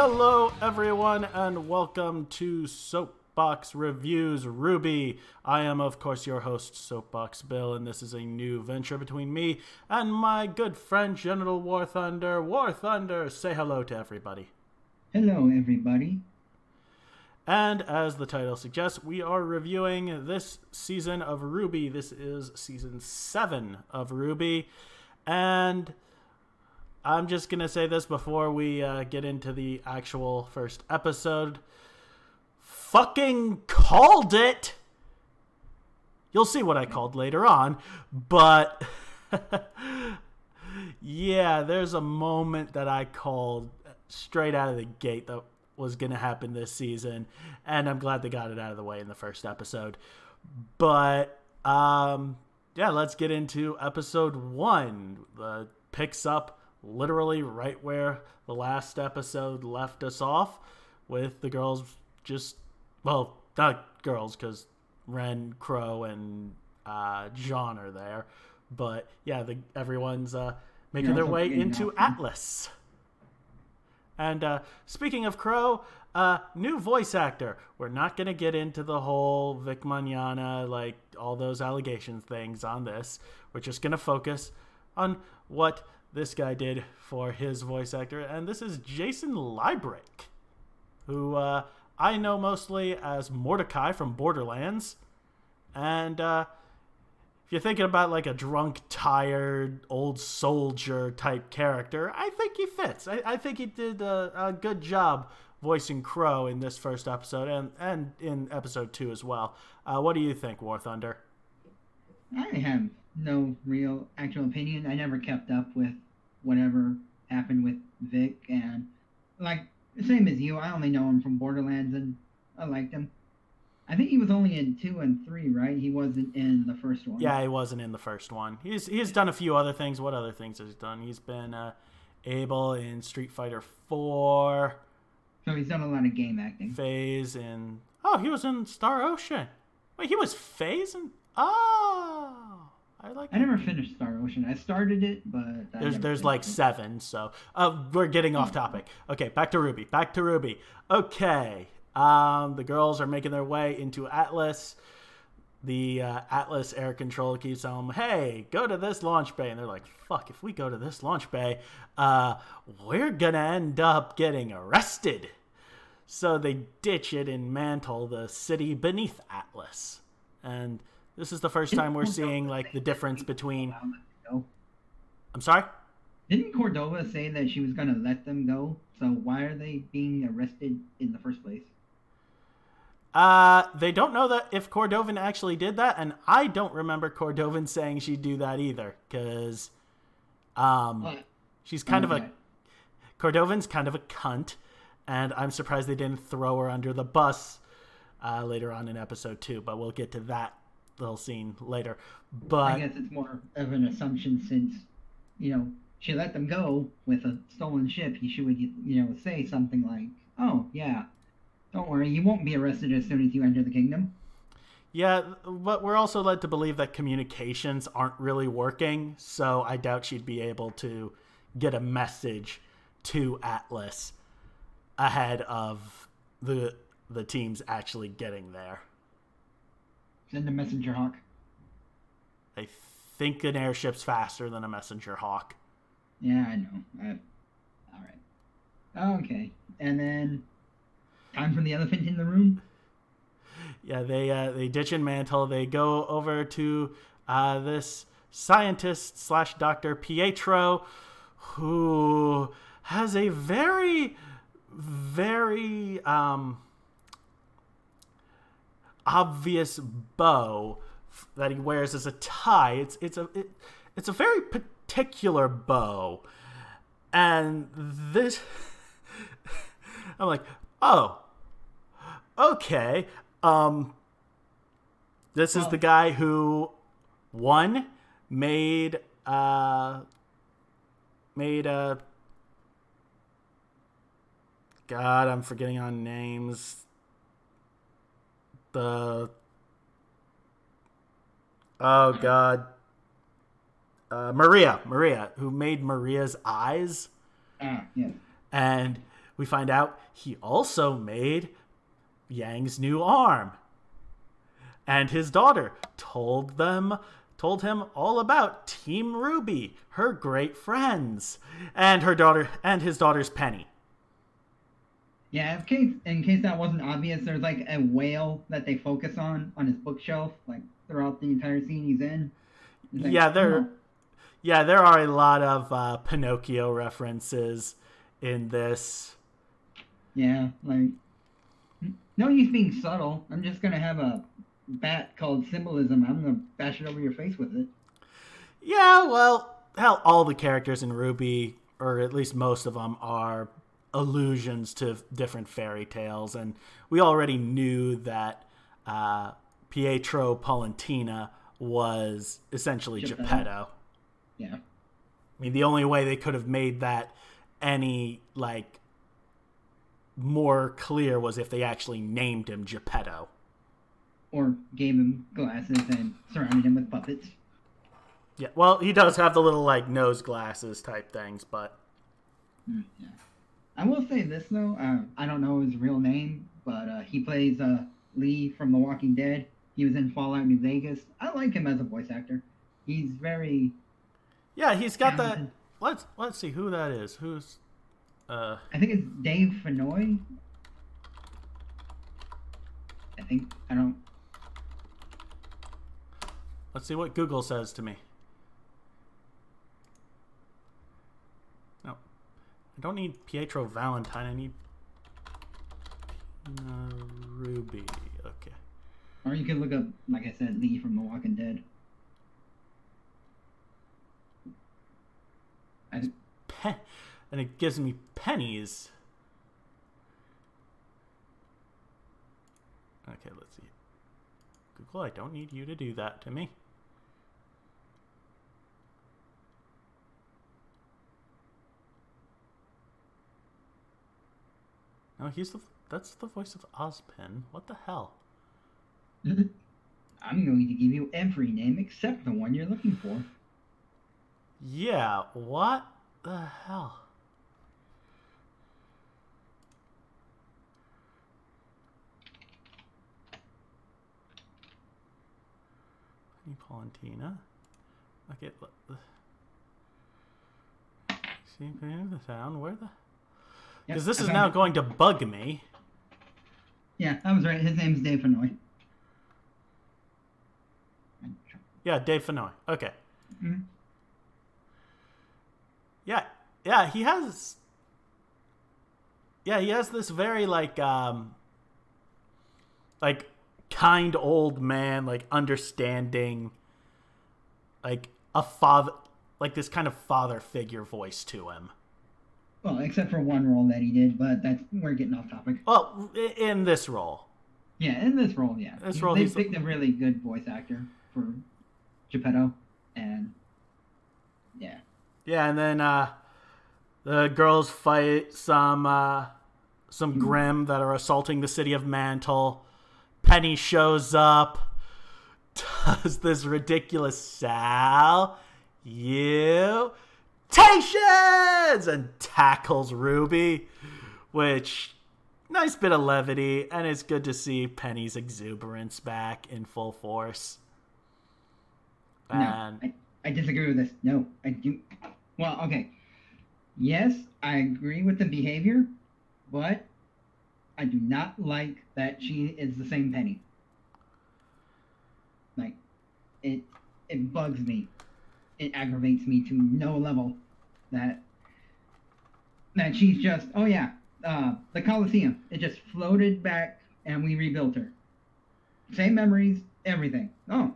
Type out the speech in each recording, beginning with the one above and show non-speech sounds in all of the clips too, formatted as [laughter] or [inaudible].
Hello, everyone, and welcome to Soapbox Reviews RWBY. I am, of course, your host, Soapbox Bill, and this is a new venture between me and my good friend, General War Thunder. War Thunder, say hello to everybody. Hello, everybody. And as the title suggests, we are reviewing this season of RWBY. This is season seven of RWBY. And I'm just going to say this before we uh, get into the actual first episode. Fucking called it! You'll see what I called later on. But [laughs] yeah, there's a moment that I called straight out of the gate that was going to happen this season, and I'm glad they got it out of the way in the first episode. But um, yeah, let's get into episode one. Uh, picks up literally right where the last episode left us off, with the girls just well, not girls because Ren, Crow, and uh, Jaune are there, but yeah, the everyone's uh, making their way into Atlas. And uh, speaking of Crow, uh, new voice actor. We're not going to get into the whole Vic Mignogna, like all those allegations things on this. We're just going to focus on what this guy did for his voice actor. And this is Jason Liebrecht, who uh, I know mostly as Mordecai from Borderlands. And uh, if you're thinking about like a drunk, tired, old soldier type character, I think he fits. I, I think he did a, a, good job voicing Crow in this first episode and, and in episode two as well. Uh, what do you think, War Thunder? I have no real actual opinion. I never kept up with whatever happened with Vic, and like same as you, I only know him from Borderlands, and I liked him. I think he was only in two and three, right? He wasn't in the first one. Yeah, he wasn't in the first one. He's he's done a few other things. What other things has he done? He's been uh, Abel in Street Fighter Four. So he's done a lot of game acting. Phase in oh, he was in Star Ocean. Wait, he was Phase in oh. I like. I never finished Star Ocean. I started it, but there's there's like it. seven. So uh, we're getting off topic. Okay, back to RWBY. Back to RWBY. Okay, um, the girls are making their way into Atlas. The uh, Atlas air control keeps telling them, "Hey, go to this launch bay," and they're like, "Fuck! If we go to this launch bay, uh, we're gonna end up getting arrested." So they ditch it and mantle the city beneath Atlas, and this is the first time we're seeing like the difference between. I'm sorry. Didn't Cordovin say that she was gonna let them go? So why are they being arrested in the first place? Uh, they don't know that if Cordovin actually did that, and I don't remember Cordovin [laughs] saying she'd do that either, because um, she's kind okay. of a Cordovin's kind of a cunt, and I'm surprised they didn't throw her under the bus uh, later on in episode two. But we'll get to that little scene later. But I guess it's more of an assumption since you know she let them go with a stolen ship. She would you know say something like, "Oh yeah, don't worry, you won't be arrested as soon as you enter the kingdom." Yeah, but we're also led to believe that communications aren't really working, so I doubt she'd be able to get a message to Atlas ahead of the the teams actually getting there. Send a messenger hawk. I think an airship's faster than a messenger hawk. Yeah, I know. All right. Okay, and then time for the elephant in the room. Yeah, they uh, they ditch and mantle. They go over to uh, this scientist slash doctor Pietro, who has a very, very um, obvious bow that he wears as a tie. It's it's a it, it's a very particular bow, and this [laughs] I'm like, oh, okay. Um, this is the guy who one made uh made a uh, God, I'm forgetting on names the oh god uh, Maria Maria who made Maria's eyes ah, yeah. and we find out he also made Yang's new arm. And his daughter told them told him all about Team RWBY, her great friends, and her daughter and his daughter's Penny. Yeah, in case in case that wasn't obvious, there's like a whale that they focus on on his bookshelf, like throughout the entire scene he's in. Like, yeah, there, oh. yeah, there are a lot of uh, Pinocchio references in this. Yeah, like no use being subtle. I'm just gonna have a bat called symbolism. I'm gonna bash it over your face with it. Yeah, well, hell, all the characters in RWBY, or at least most of them, are allusions to different fairy tales, and we already knew that uh, Pietro Polendina was essentially Geppetto. Geppetto. Yeah. I mean, the only way they could have made that any like more clear was if they actually named him Geppetto. Or gave him glasses and surrounded him with puppets. Yeah, well, he does have the little like nose glasses type things, but. Mm, yeah. I will say this though, uh, I don't know his real name, but uh, he plays uh, Lee from The Walking Dead. He was in Fallout New Vegas. I like him as a voice actor. He's very. Yeah, he's got talented. that. Let's let's see who that is. Who's. Uh... I think it's Dave Fennoy. I think I don't. Let's see what Google says to me. I don't need Pietro Valentine. I need uh, RWBY. Okay. Or you can look up, like I said, Lee from The Walking Dead. Pen- and it gives me pennies. Okay, let's see. Google, I don't need you to do that to me. No, he's the that's the voice of Ozpin. What the hell? Mm-hmm. I'm going to give you every name except the one you're looking for. Yeah, what the hell? Polendina. Okay, see the town. Where the? Because yep, this is now going to bug me. Yeah, I was right. His name's Dave Fennoy. Yeah, Dave Fennoy. Okay. Mm-hmm. Yeah, yeah, he has. Yeah, he has this very like, um, like kind old man, like understanding, like a father, like this kind of father figure voice to him. Well, except for one role that he did, but that's we're getting off topic. Well, in this role. Yeah, in this role, yeah. This role, they picked a really good voice actor for Geppetto, and yeah. Yeah, and then uh, the girls fight some uh, some mm-hmm. Grimm that are assaulting the city of Mantle. Penny shows up, [laughs] does this ridiculous Sal, you Tations and tackles Ruby, which nice bit of levity, and it's good to see Penny's exuberance back in full force. And... No, I, I disagree with this. No, I do. Well, okay. Yes, I agree with the behavior, but I do not like that she is the same Penny. Like, it it bugs me it aggravates me to no level that that she's just oh yeah uh, the Coliseum it just floated back and we rebuilt her. Same memories everything. Oh.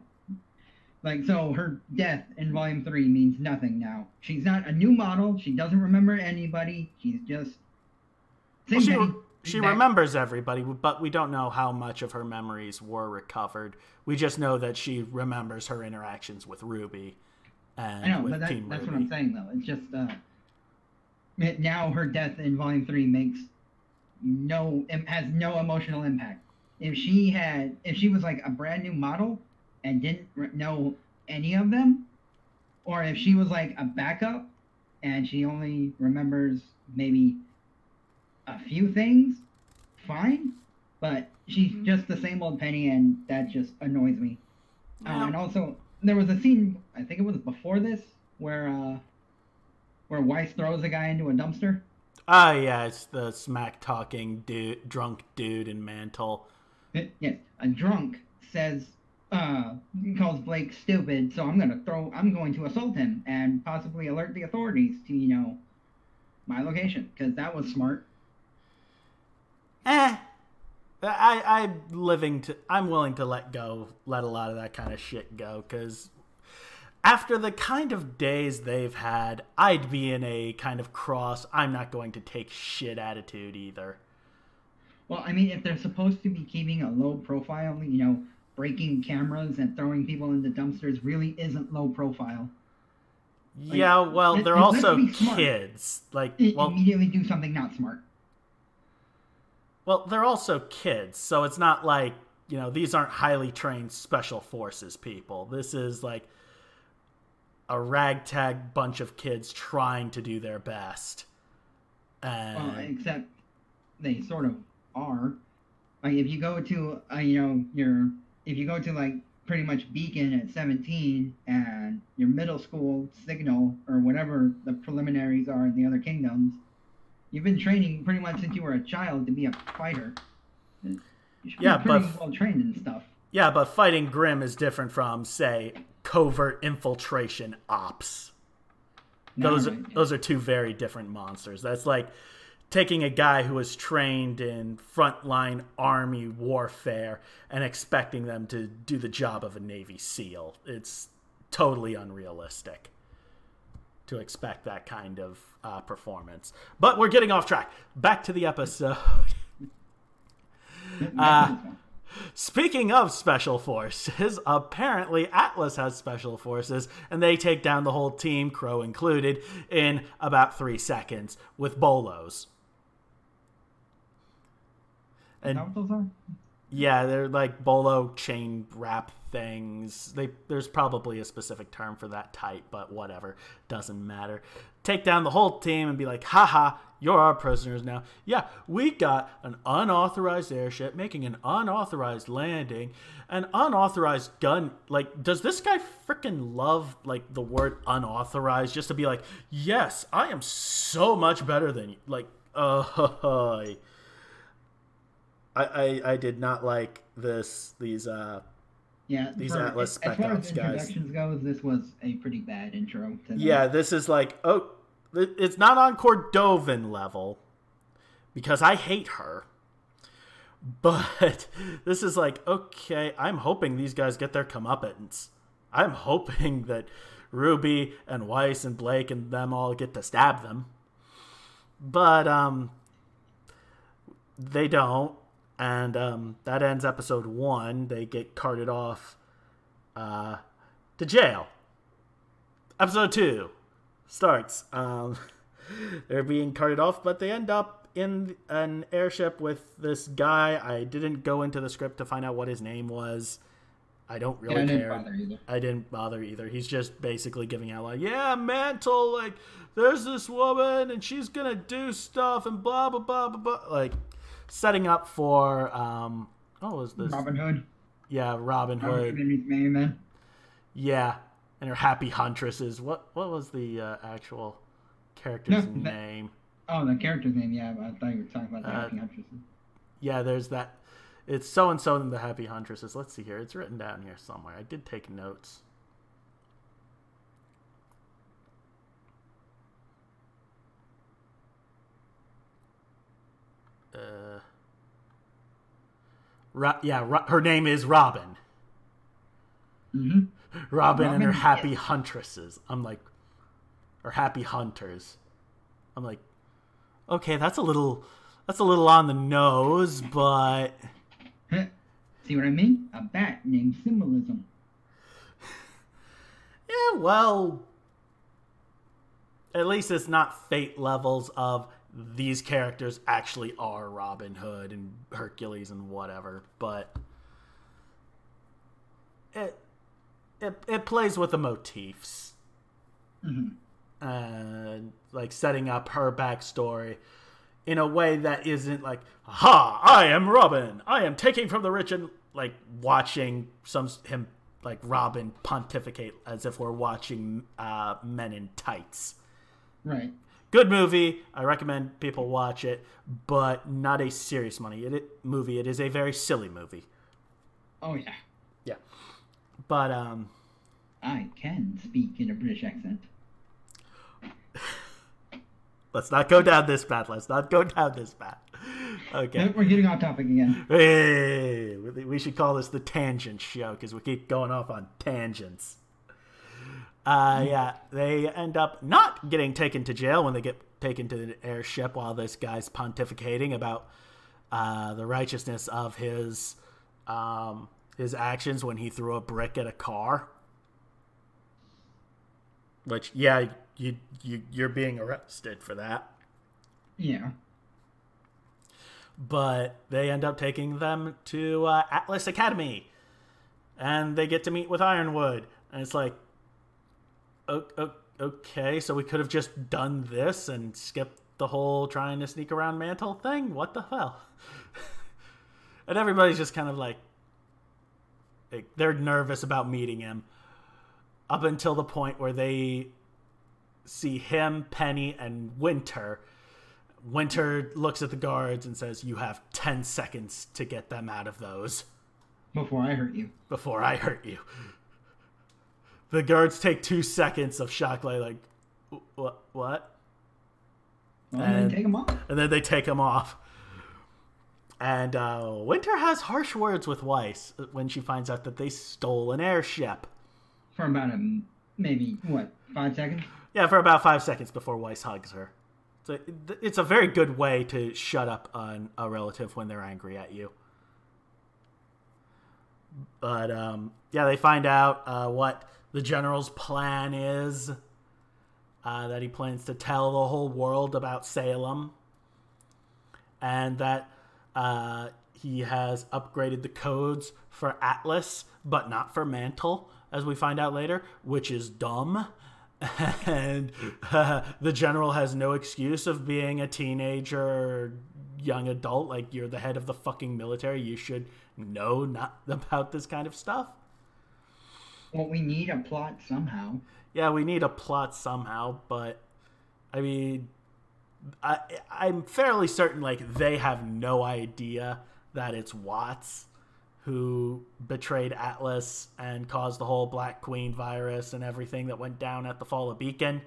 Like so her death in volume 3 means nothing now. She's not a new model she doesn't remember anybody she's just same well, she, she remembers everybody, but we don't know how much of her memories were recovered. We just know that she remembers her interactions with Ruby I know, but that, that's what I'm saying though. It's just uh, it, now her death in Volume Three makes no has no emotional impact. If she had, if she was like a brand new model and didn't know any of them, or if she was like a backup and she only remembers maybe a few things, fine, but she's just the same old Penny, and that just annoys me. Uh, and also, there was a scene I think it was before this where uh, where Weiss throws a guy into a dumpster. Ah, yeah, it's the smack talking dude, drunk dude in mantle. Yes, a drunk says, uh, he calls Blake stupid, so I'm gonna throw, I'm going to assault him and possibly alert the authorities to, you know, my location, because that was smart. Eh. I I'm living to I'm willing to let go, let a lot of that kind of shit go, because after the kind of days they've had, I'd be in a kind of cross. I'm not going to take shit attitude either. Well, I mean, if they're supposed to be keeping a low profile, you know, breaking cameras and throwing people into dumpsters really isn't low profile. yeah, well, they're also kids. Like, well, immediately do something not smart. Well, they're also kids, so it's not like, you know, these aren't highly trained special forces people. This is like a ragtag bunch of kids trying to do their best. And Well, except they sort of are. Like if you go to uh, you know your if you go to like pretty much Beacon at 17 and your middle school signal or whatever the preliminaries are in the other kingdoms, you've been training pretty much since you were a child to be a fighter. Yeah, but- well trained and stuff. yeah, but fighting Grimm is different from, say, covert infiltration ops. Those Alright, yeah. those are two very different monsters. That's like taking a guy who was trained in frontline army warfare and expecting them to do the job of a Navy SEAL. It's totally unrealistic to expect that kind of uh, performance. But we're getting off track. Back to the episode. [laughs] uh, Speaking of special forces, apparently Atlas has special forces, and they take down the whole team, Crow included, in about three seconds with bolos. And? Yeah, they're like bolo chain wrap things. They there's probably a specific term for that type, but whatever, doesn't matter. Take down the whole team and be like, haha, you're our prisoners now. Yeah, we got an unauthorized airship making an unauthorized landing, an unauthorized gun. Like, does this guy freaking love like the word unauthorized just to be like, yes, I am so much better than you. Like, uh, [laughs] I, I I did not like this these uh Yeah, These for- Atlas as Spec far Ops as guys. introductions goes, this was a pretty bad intro. To yeah this is like oh it's not on Cordovin level because I hate her but [laughs] this is like okay I'm hoping these guys get their comeuppance I'm hoping that Ruby and Weiss and Blake and them all get to stab them but um they don't and um, that ends episode one. They get carted off uh, to jail. Episode two starts. Um, [laughs] they're being carted off but they end up in an airship with this guy. I didn't go into the script to find out what his name was. I don't Yeah, really I care. I didn't bother either. He's just basically giving out like, yeah, mantle, like, there's this woman and she's gonna do stuff and blah blah blah blah blah, like, setting up for um, what was this? Robin Hood. Yeah, Robin Robin Hood Hood. his men. Yeah, and her happy huntresses. What what was the uh, actual character's No, that- name? Oh, the character's name, yeah, I thought you were talking about the Uh, Happy Huntresses. Yeah, there's that. It's so and so in the happy huntresses. Let's see here. It's written down here somewhere. I did take notes. Uh, Ro- yeah, Ro- her name is Robin. Mm-hmm. Robin and her happy yes. huntresses. I'm like, or happy hunters. I'm like, okay, that's a little, that's a little on the nose, but See what I mean? A bat named Symbolism. [laughs] yeah, well, at least it's not fate levels of these characters actually are Robin Hood and Hercules and whatever, but it it it plays with the motifs. hmm and like setting up her backstory. in a way that isn't like, "Ha! I am Robin. I am taking from the rich," and like watching some him like Robin pontificate as if we're watching uh, Men in Tights. Right. Good movie. I recommend people watch it, but not a serious money it, movie. It is a very silly movie. Oh yeah. Yeah. But um I can speak in a British accent. [laughs] Let's not go down this path. Let's not go down this path. Okay. We're getting off topic again. Hey, we should call this the tangent show because we keep going off on tangents. Uh, yeah, they end up not getting taken to jail when they get taken to the airship while this guy's pontificating about uh, the righteousness of his um, his actions when he threw a brick at a car. Which, yeah, you you you're being arrested for that. Yeah. But they end up taking them to uh, Atlas Academy, and they get to meet with Ironwood, and it's like, okay, so we could have just done this and skipped the whole trying to sneak around Mantle thing. What the hell? [laughs] and everybody's just kind of like, like they're nervous about meeting him up until the point where they see him, Penny, and Winter. Winter looks at the guards and says, You have 10 seconds to get them out of those. Before I hurt you. Before I hurt you. The guards take two seconds of shock, like, What? What? Well, and, take them off. And then they take them off. And uh, Winter has harsh words with Weiss when she finds out that they stole an airship. For about a, maybe, what, five seconds? Yeah, for about five seconds before Weiss hugs her. So it's a very good way to shut up on a relative when they're angry at you. But um, yeah, they find out uh, what the general's plan is. Uh, that he plans to tell the whole world about Salem, and that uh, he has upgraded the codes for Atlas, but not for Mantle, as we find out later, which is dumb [laughs] and uh, the general has no excuse of being a teenager young adult like you're the head of the fucking military you should know not [laughs] about this kind of stuff well we need a plot somehow yeah we need a plot somehow but i mean I, i'm fairly certain like they have no idea that it's watts who betrayed Atlas and caused the whole Black Queen virus and everything that went down at the fall of Beacon.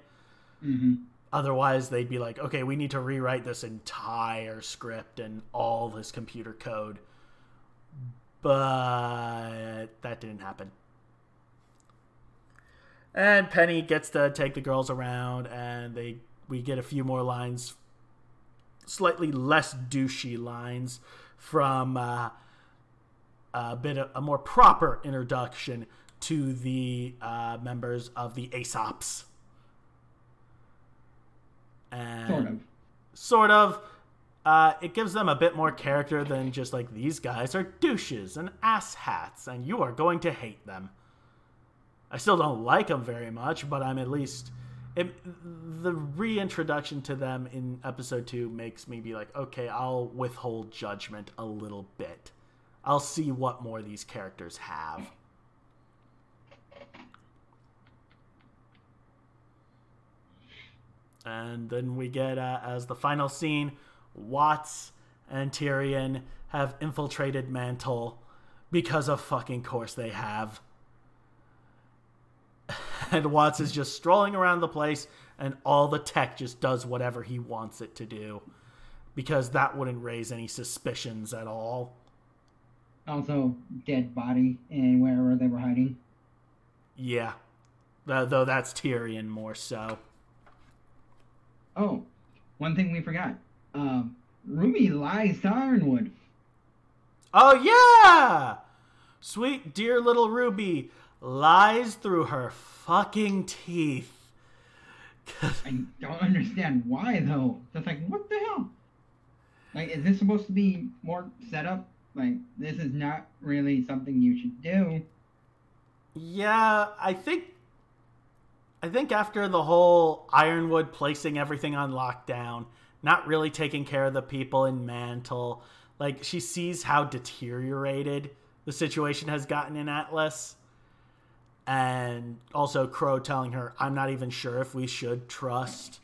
Mm-hmm. Otherwise, they'd be like, okay, we need to rewrite this entire script and all this computer code. But that didn't happen. And Penny gets to take the girls around, and they we get a few more lines, slightly less douchey lines from uh, a bit of a more proper introduction to the uh, members of the Ace Ops. And sort of. Sort of. Uh, it gives them a bit more character than just like these guys are douches and asshats, and you are going to hate them. I still don't like them very much, but I'm at least. It, the reintroduction to them in episode two makes me be like, okay, I'll withhold judgment a little bit. I'll see what more these characters have. And then we get uh, as the final scene, Watts and Tyrian have infiltrated Mantle because of fucking course they have. And Watts is just strolling around the place, and all the tech just does whatever he wants it to do because that wouldn't raise any suspicions at all also dead body and wherever they were hiding. Yeah, uh, though that's Tyrian more so. Oh, one thing we forgot. Um, Ruby lies to Ironwood. Oh yeah, sweet dear little Ruby lies through her fucking teeth. I don't understand why though. Just like what the hell? Like, is this supposed to be more setup like, this is not really something you should do. Yeah, I think. I think after the whole Ironwood placing everything on lockdown, not really taking care of the people in Mantle. Like she sees how deteriorated the situation has gotten in Atlas. And also Crow telling her, I'm not even sure if we should trust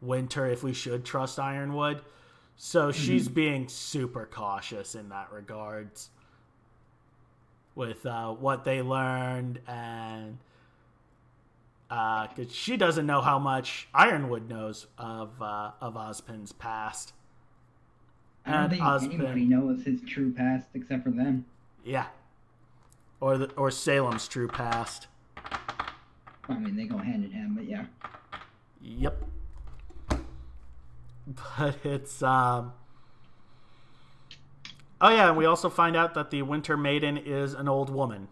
Winter, if we should trust Ironwood. So mm-hmm. she's being super cautious in that regards with uh, what they learned and because uh, she doesn't know how much Ironwood knows of uh, of Ozpin's past. I don't and think Ozpin, anybody knows his true past except for them. Yeah, or the or Salem's true past. I mean, they go hand in hand, but yeah. Yep. [laughs] But it's um. Oh yeah, and we also find out that the Winter Maiden is an old woman.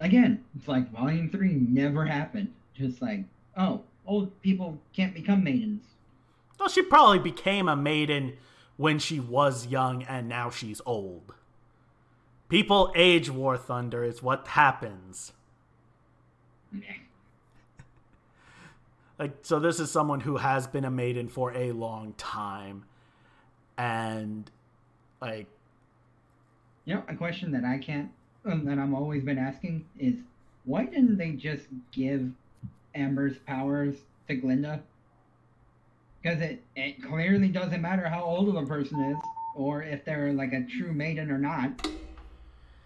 Again, it's like Volume Three never happened. Just like, oh, old people can't become maidens. Well, she probably became a maiden when she was young, and now she's old. People age, War Thunder is what happens. like, so this is someone who has been a maiden for a long time, and like, you know, a question that I can't, um, that I'm always been asking is, why didn't they just give Amber's powers to Glynda? Because it, it clearly doesn't matter how old of a person is, or if they're like a true maiden or not.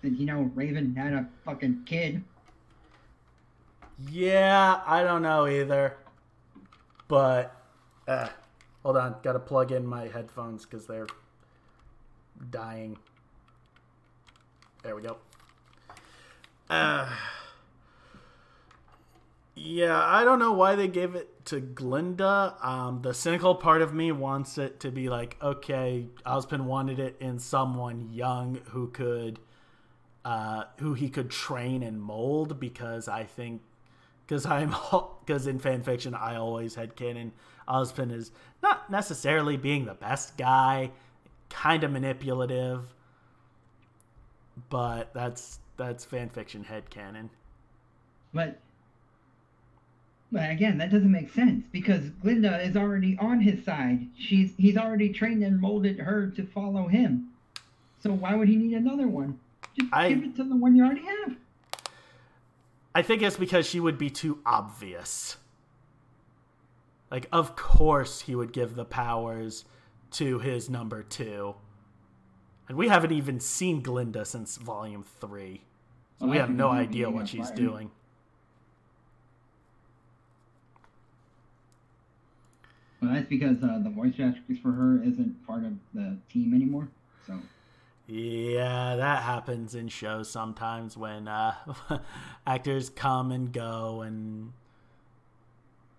You know, Raven had a fucking kid. Yeah, I don't know either. But, uh, hold on, gotta plug in my headphones because they're dying. There we go. Uh, yeah, I don't know why they gave it to Glynda. Um, the cynical part of me wants it to be like, okay, Ozpin wanted it in someone young who could, uh, who he could train and mold because I think because I'm because in fan fiction I always had canon Ozpin is not necessarily being the best guy, kind of manipulative, but that's that's fan fiction head canon. But but again, that doesn't make sense because Glynda is already on his side. She's he's already trained and molded her to follow him. So why would he need another one? Just I, give it to the one you already have. I think it's because she would be too obvious. Like, of course, he would give the powers to his number two. And we haven't even seen Glynda since volume three. So well, we have no idea what she's doing. Well, that's because uh, the voice actress for her isn't part of the team anymore. So yeah, that happens in shows sometimes when uh, [laughs] actors come and go, and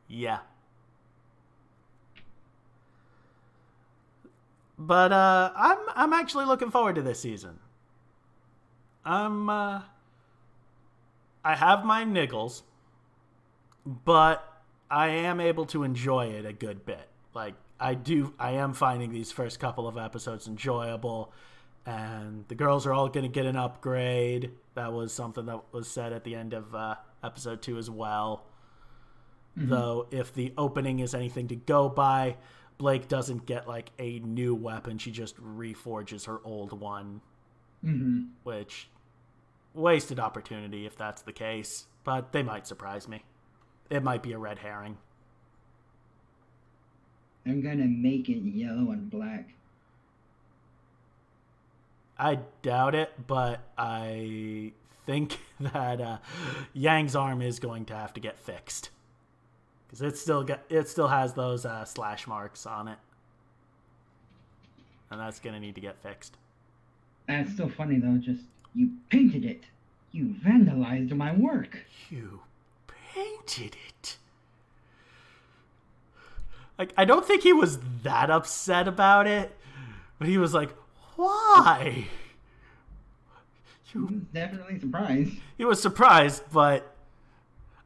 yeah. But uh, I'm I'm actually looking forward to this season. I'm uh, I have my niggles, but I am able to enjoy it a good bit. Like I do, I am finding these first couple of episodes enjoyable and the girls are all going to get an upgrade. That was something that was said at the end of uh, episode two as well. Mm-hmm. Though, if the opening is anything to go by, Blake doesn't get like a new weapon. She just reforges her old one, mm-hmm. which wasted opportunity if that's the case. But they might surprise me. It might be a red herring. I'm gonna make it yellow and black. I doubt it, but I think [laughs] that uh, Yang's arm is going to have to get fixed because it still got, it still has those uh, slash marks on it, and that's gonna need to get fixed. That's still funny though. Just you painted it. You vandalized my work. You painted it. Like I don't think he was that upset about it, but he was like, why? You was definitely surprised. He was surprised, but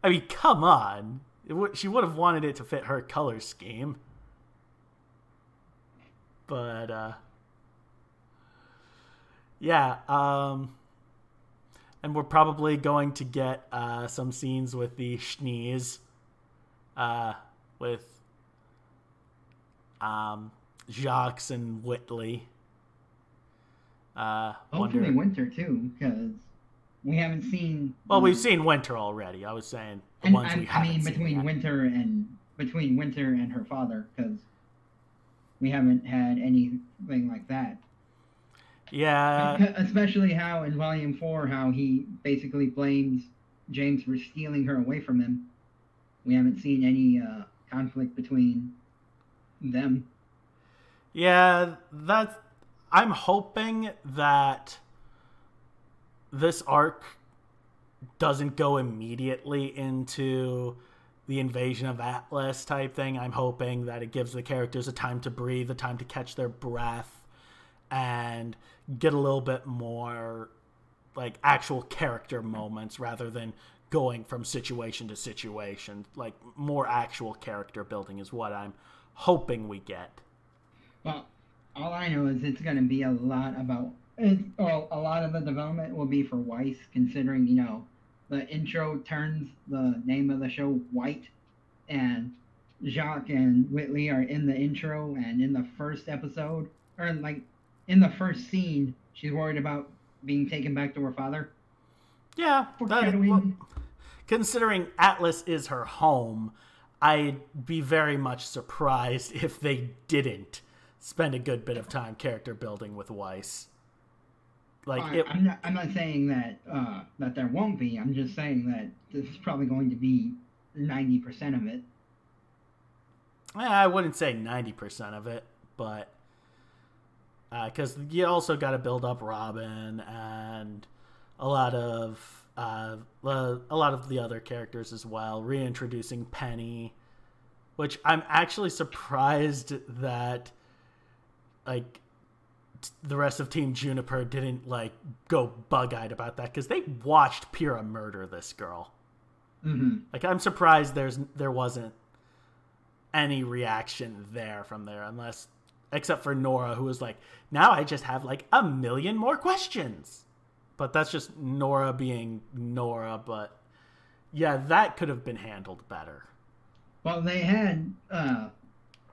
I mean, come on. W- she would have wanted it to fit her color scheme. But uh yeah, um and we're probably going to get uh some scenes with the Schnees uh with um, Jacques and Whitley. Uh, Hopefully wonder- Winter too, because we haven't seen. well, we've seen Winter already. I was saying the and, ones I, we I mean between. Winter and between Winter and her father, because we haven't had anything like that. Yeah, Especially how in Volume Four, how he basically blames James for stealing her away from him. We haven't seen any uh, conflict between them. yeah. That's. I'm hoping that this arc doesn't go immediately into the invasion of Atlas type thing. I'm hoping that it gives the characters a time to breathe, a time to catch their breath, and get a little bit more like actual character moments rather than going from situation to situation. Like more actual character building is what I'm hoping we get. Well, all I know is it's going to be a lot about. It's, well, a lot of the development will be for Weiss, considering you know the intro turns the name of the show White, and Jacques and Whitley are in the intro, and in the first episode, or like in the first scene, she's worried about being taken back to her father. Yeah, that, well, considering Atlas is her home, I'd be very much surprised if they didn't spend a good bit of time character building with Weiss. Like I, it, I'm not. I'm not saying that uh, that there won't be. I'm just saying that this is probably going to be ninety percent of it. eh, I wouldn't say ninety percent of it, but because you also got to build up Robin and a lot of uh, a lot of the other characters as well, reintroducing Penny, which I'm actually surprised that like the rest of Team JNPR didn't like go bug eyed about that because they watched Pyrrha murder this girl. hmm Like I'm surprised there's there wasn't any reaction there from there unless except for Nora who was like, "Now I just have like a million more questions." But that's just Nora being Nora, but yeah, that could have been handled better. Well, they had uh,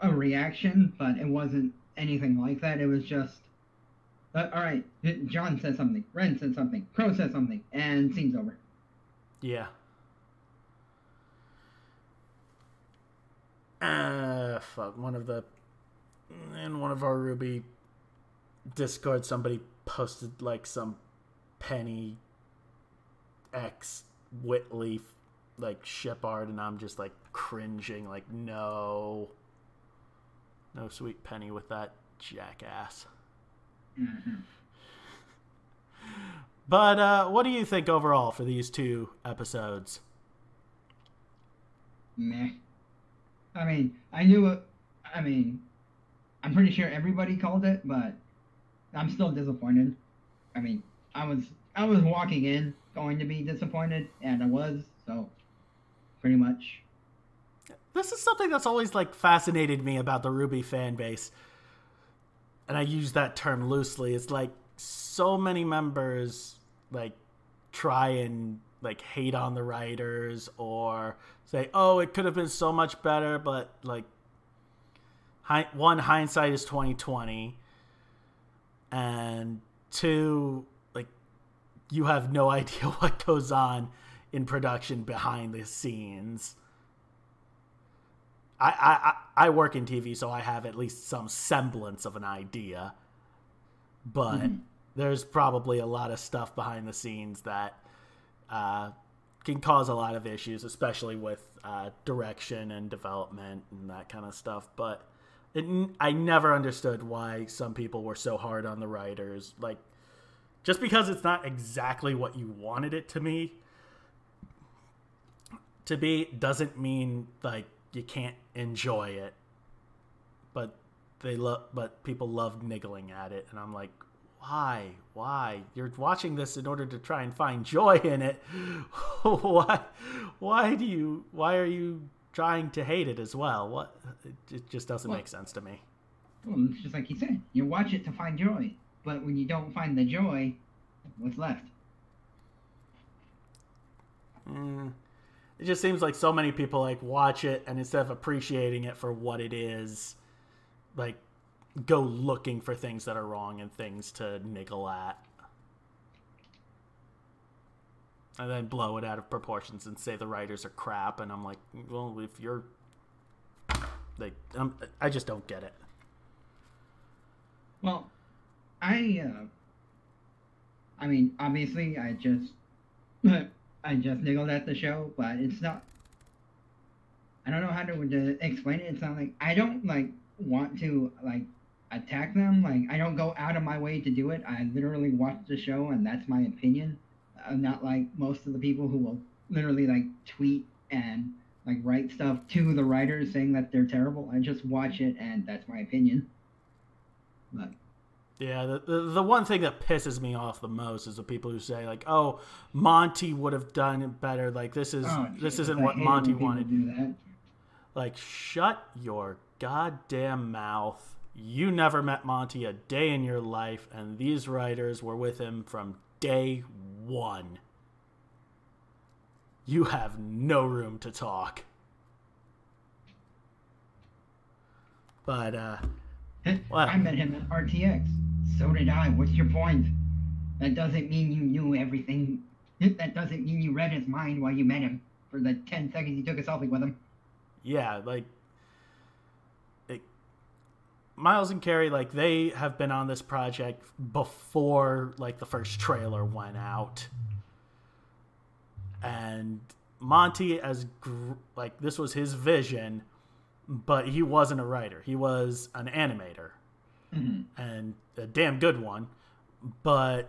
a reaction, but it wasn't anything like that. It was just, uh, all right, Jaune says something, Ren says something, Crow says something, and scene's over. Yeah. Uh, fuck. One of the in one of our RWBY Discord, somebody posted like some Penny X Whitley like ship art, and I'm just like cringing, like no, no sweet Penny with that jackass. Mhm. But uh, what do you think overall for these two episodes? Meh. I mean, I knew it. I mean, I'm pretty sure everybody called it, but I'm still disappointed. I mean, I was I was walking in going to be disappointed, and I was so pretty much. This is something that's always like fascinated me about the RWBY fan base. And I use that term loosely. It's like so many members like try and like hate on the writers or say, "Oh, it could have been so much better," but like one hindsight is 2020 and two like you have no [laughs] idea what goes on in production behind the scenes. I, I, I work in TV, so I have at least some semblance of an idea. But Mhm. there's probably a lot of stuff behind the scenes that uh, can cause a lot of issues, especially with uh, direction and development and that kind of stuff. But it, I never understood why some people were so hard on the writers. Like, just because it's not exactly what you wanted it to me to be doesn't mean like you can't enjoy it. But they love but people love niggling at it and I'm like why? Why? You're watching this in order to try and find joy in it. [laughs] why why do you why are you trying to hate it as well? What it, it just doesn't Well- make sense to me. Well, it's just like you said, you watch it to find joy, but when you don't find the joy, what's left? Mm. It just seems like so many people like watch it and instead of appreciating it for what it is, like go looking for things that are wrong and things to niggle at. And then blow it out of proportions and say the writers are crap, and I'm like, well, if you're, like, um, I just don't get it. Well, I, uh, I mean, obviously, I just, [laughs] I just niggled at the show, but it's not. I don't know how to, to explain it. It's not like I don't like want to like attack them. Like I don't go out of my way to do it. I literally watch the show, and that's my opinion. I'm not like most of the people who will literally like tweet and like write stuff to the writers saying that they're terrible. I just watch it, and that's my opinion. But Yeah, the, the the one thing that pisses me off the most is the people who say like, "Oh, Monty would have done it better." Like this is oh, this isn't what Monty wanted. Do that. Like, shut your goddamn mouth. You never met Monty a day in your life, and these writers were with him from day one. You have no room to talk. But, uh, What? I met him at RTX. So did I. What's your point? That doesn't mean you knew everything. That doesn't mean you read his mind while you met him for the 10 seconds you took a selfie with him. yeah, like, it, Miles and Kerry, like, they have been on this project before, like, the first trailer went out. And Monty, as gr- like, this was his vision, but he wasn't a writer. He was an animator Mhm. and a damn good one. But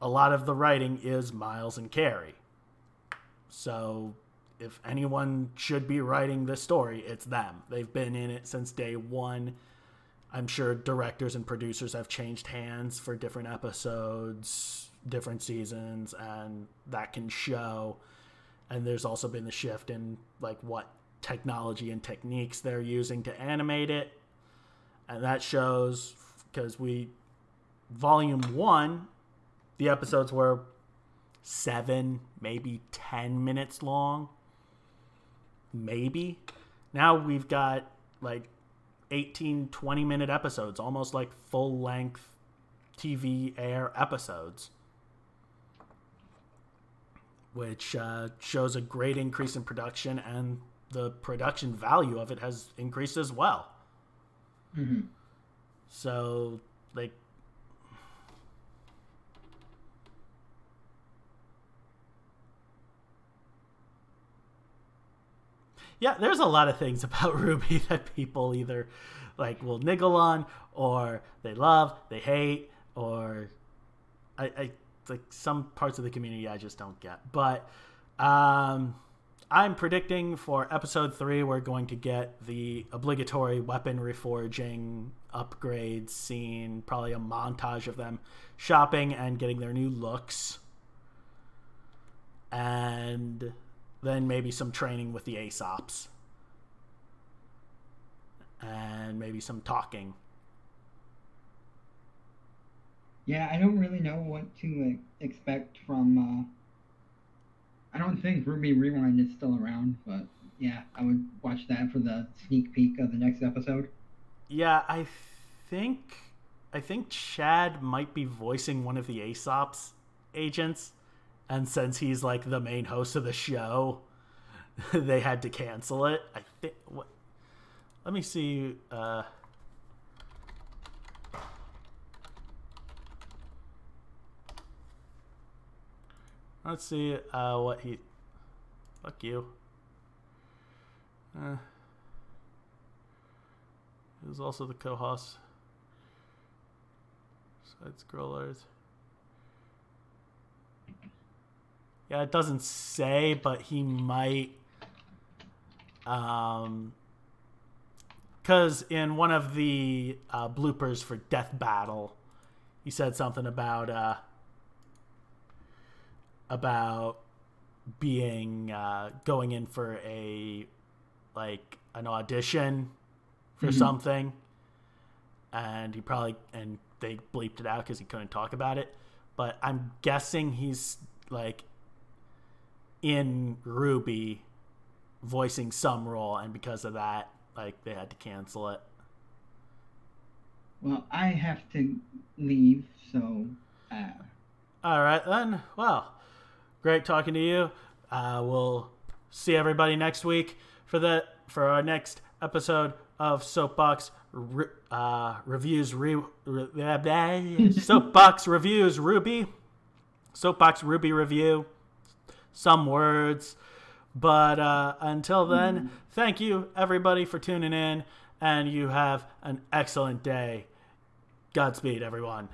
a lot of the writing is Miles and Kerry. So if anyone should be writing this story, it's them. They've been in it since day one. I'm sure directors and producers have changed hands for different episodes, different seasons, and that can show. And there's also been the shift in like what technology and techniques they're using to animate it. And that shows because we volume 1 the episodes were 7 maybe 10 minutes long. Maybe. Now we've got like 18 20 minute episodes almost like full length tv air episodes. Which uh, shows a great increase in production and the production value of it has increased as well. Mhm. So like Yeah, there's a lot of things [laughs] about RWBY that people either like will niggle on or they love, they hate, or I, I like some parts of the community I just don't get. But um I'm predicting for episode three, we're going to get the obligatory weapon reforging upgrades scene, probably a montage of them shopping and getting their new looks. And then maybe some training with the Ace Ops. And maybe some talking. Yeah, I don't really know what to expect from. Uh, I don't think RWBY Rewind is still around, but yeah, I would watch that for the sneak peek of the next episode. Yeah, I think I think Chad might be voicing one of the Ace Ops agents, and since he's like the main host of the show, [laughs] they had to cancel it. I think. What? Let me see. Uh, let's see uh, what he. Fuck you. Uh, he was also the co-host. Side scrollers. Yeah, it doesn't say, but he might. Um, because in one of the uh, bloopers for Death Battle, he said something about uh, about being uh, going in for a like an audition for Mhm. something, and he probably and they bleeped it out because he couldn't talk about it. But I'm guessing he's like in RWBY voicing some role, and because of that, like they had to cancel it. Well, I have to leave, so. Uh... All right then. Well, great talking to you. Uh, we'll see everybody next week for the for our next episode of Soapbox re, uh, reviews. Re, re, [laughs] Soapbox reviews RWBY. Soapbox RWBY review. Some words. But uh, until then, mm. thank you everybody for tuning in, and you have an excellent day. Godspeed, everyone.